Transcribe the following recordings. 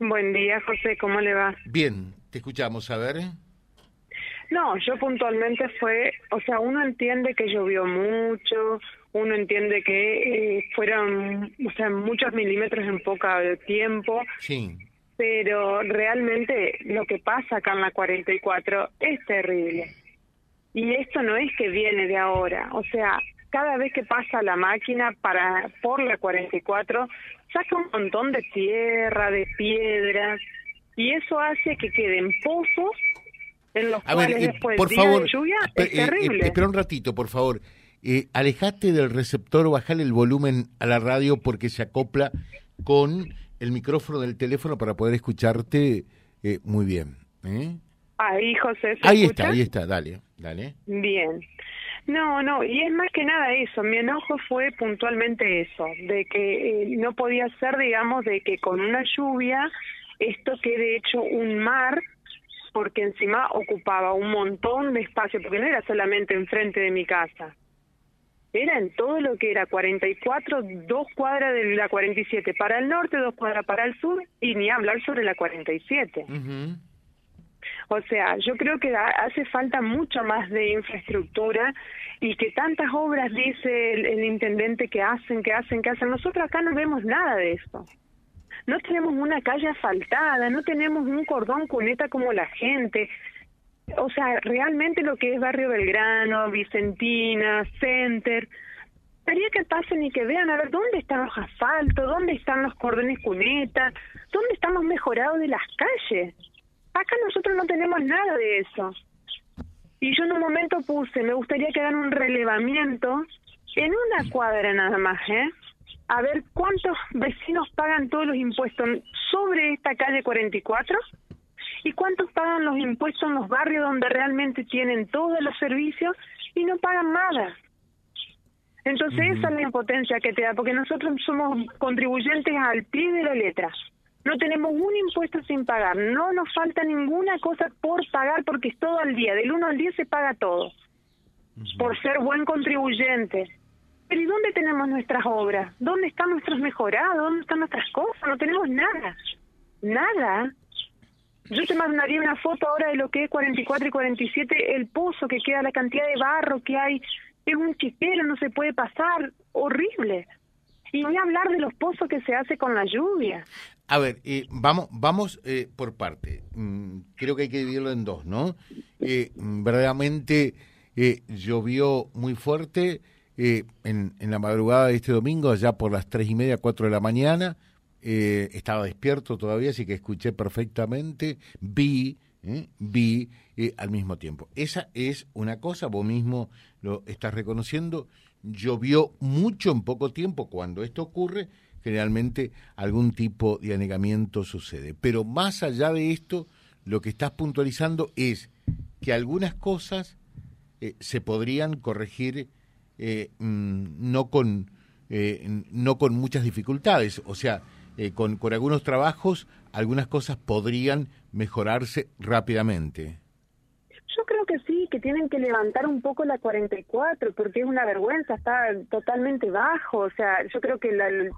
Buen día, José, ¿cómo le va? Bien, te escuchamos, a ver. No, yo puntualmente fue, o sea, uno entiende que llovió mucho, uno entiende que eh, fueron, o sea, muchos milímetros en poca tiempo. Sí. Pero realmente lo que pasa acá en la 44 es terrible. Y esto no es que viene de ahora, o sea, cada vez que pasa la máquina para por la 44 saca un montón de tierra, de piedras y eso hace que queden pozos en los cuales ver, después por día favor, de lluvia es eh, eh, terrible. espera un ratito, por favor. Eh, alejate del receptor o bajale el volumen a la radio porque se acopla con el micrófono del teléfono para poder escucharte eh, muy bien. ¿eh? Ahí, José, ¿se Ahí escucha? está, ahí está, dale, dale. Bien. No, no, y es más que nada eso. Mi enojo fue puntualmente eso, de que eh, no podía ser, digamos, de que con una lluvia esto quede hecho un mar, porque encima ocupaba un montón de espacio, porque no era solamente enfrente de mi casa. Era en todo lo que era 44, dos cuadras de la 47 para el norte, dos cuadras para el sur, y ni hablar sobre la 47. Ujú. O sea, yo creo que ha- hace falta mucho más de infraestructura y que tantas obras dice el, intendente que hacen, que hacen, que hacen. Nosotros acá no vemos nada de eso. No tenemos una calle asfaltada, no tenemos un cordón cuneta como la gente. O sea, realmente lo que es Barrio Belgrano, Vicentina, Center, Haría que pasen y que vean a ver dónde están los asfaltos, dónde están los cordones cuneta, dónde estamos mejorados de las calles. Acá nosotros no tenemos nada de eso. Y yo en un momento puse, me gustaría que hagan un relevamiento en una cuadra nada más, ¿eh? A ver cuántos vecinos pagan todos los impuestos sobre esta calle 44 y cuántos pagan los impuestos en los barrios donde realmente tienen todos los servicios y no pagan nada. Entonces esa es la impotencia que te da, porque nosotros somos contribuyentes al pie de la letra. No tenemos un impuesto sin pagar, no nos falta ninguna cosa por pagar porque es todo al día, del 1 al 10 se paga todo, por ser buen contribuyente. Pero ¿y dónde tenemos nuestras obras? ¿Dónde están nuestros mejorados? ¿Dónde están nuestras cosas? No tenemos nada, nada. Yo te mandaría una foto ahora de lo que es 44 y 47, el pozo que queda, la cantidad de barro que hay, es un chiquero, no se puede pasar, horrible. Y voy a hablar de los pozos que se hace con la lluvia. A ver, eh, vamos, vamos eh, por parte. Mm, creo que hay que dividirlo en dos, ¿no? Eh, mm, verdaderamente eh, llovió muy fuerte eh, en, en la madrugada de este domingo, allá por las tres y media, cuatro de la mañana. Eh, estaba despierto todavía, así que escuché perfectamente, vi, vi al mismo tiempo. Esa es una cosa, vos mismo lo estás reconociendo. Llovió mucho en poco tiempo. Cuando esto ocurre, generalmente algún tipo de anegamiento sucede. Pero más allá de esto, lo que estás puntualizando es que algunas cosas eh, se podrían corregir eh, mm, no con eh, no con muchas dificultades, o sea, eh, con, con algunos trabajos algunas cosas podrían mejorarse rápidamente. Yo creo que sí, que tienen que levantar un poco la 44, porque es una vergüenza, está totalmente bajo. O sea, yo creo que la, la,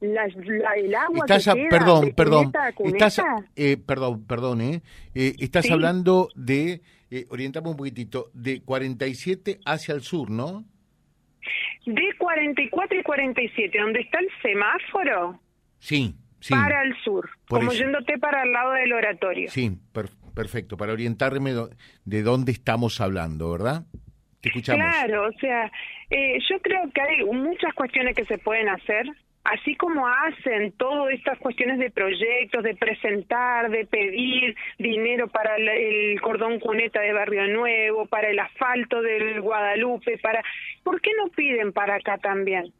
la- el agua Estás que a- queda perdón, de perdón, cuneta a cuneta, estás, eh, perdón, perdón, eh, eh, estás Sí. hablando de, eh, orientamos un poquitito, de 47 hacia el sur, ¿no? de 44 y 47, donde está el semáforo, Sí, sí. para el sur, como eso. yéndote para el lado del oratorio. Sí, per- perfecto, para orientarme de dónde estamos hablando, ¿verdad? Te escuchamos. Claro, o sea, eh, yo creo que hay muchas cuestiones que se pueden hacer, así como hacen todas estas cuestiones de proyectos, de presentar, de pedir dinero para el, el cordón cuneta de Barrio Nuevo, para el asfalto del Guadalupe, para... ¿Por qué no piden para acá también?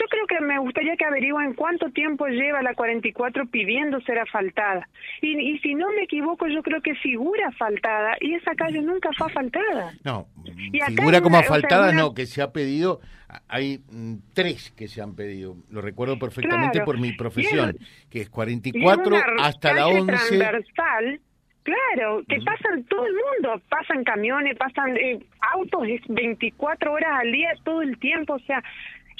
Yo creo que me gustaría que averigüen cuánto tiempo lleva la 44 pidiendo ser asfaltada. Y, y si no me equivoco, yo creo que figura asfaltada y esa calle nunca fue asfaltada. No, Y figura como una- o sea, asfaltada, no, que se ha pedido, hay mm, tres que se han pedido, lo recuerdo perfectamente Claro. por mi profesión, es- que es Y es 44 una hasta la calle 11. transversal, claro, que pasan todo el mundo, pasan camiones, pasan eh, autos es 24 horas al día todo el tiempo, o sea,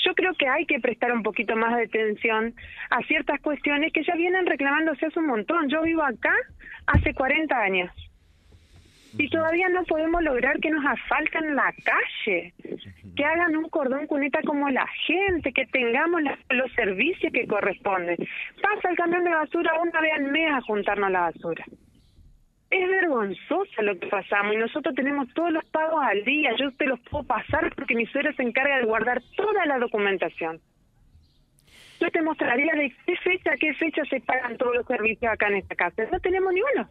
yo creo que hay que prestar un poquito más de atención a ciertas cuestiones que ya vienen reclamándose hace un montón. Yo vivo acá hace 40 años y todavía no podemos lograr que nos asfalten la calle, que hagan un cordón cuneta como la gente, que tengamos los servicios que corresponden. Pasa el camión de basura una vez al mes a juntarnos la basura. Es vergonzoso lo que pasamos y nosotros tenemos todos los pagos al día. Yo te los puedo pasar porque mi suegra se encarga de guardar toda la documentación. Yo te mostraría de qué fecha, qué fecha se pagan todos los servicios acá en esta casa. No tenemos ni uno.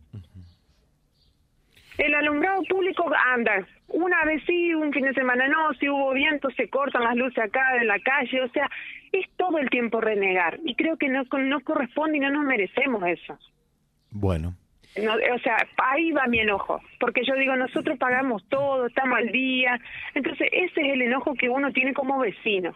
El alumbrado público anda, una vez sí, un fin de semana no, si hubo viento se cortan las luces acá en la calle, o sea, es todo el tiempo renegar y creo que no, no corresponde y no nos merecemos eso. Bueno. O sea, ahí va mi enojo, porque yo digo, nosotros pagamos todo, estamos al día, entonces ese es el enojo que uno tiene como vecino,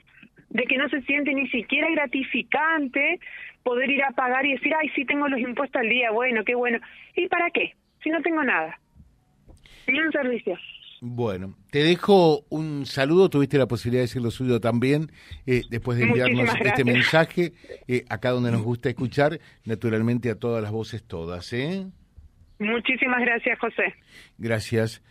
de que no se siente ni siquiera gratificante poder ir a pagar y decir, ay, sí tengo los impuestos al día, bueno, qué bueno. ¿Y para qué? Si no tengo nada un servicio. Bueno, te dejo un saludo, tuviste la posibilidad de decir lo suyo también, eh, después de enviarnos este mensaje, eh, acá donde nos gusta escuchar, naturalmente a todas las voces todas. ¿eh? Muchísimas gracias, José. Gracias.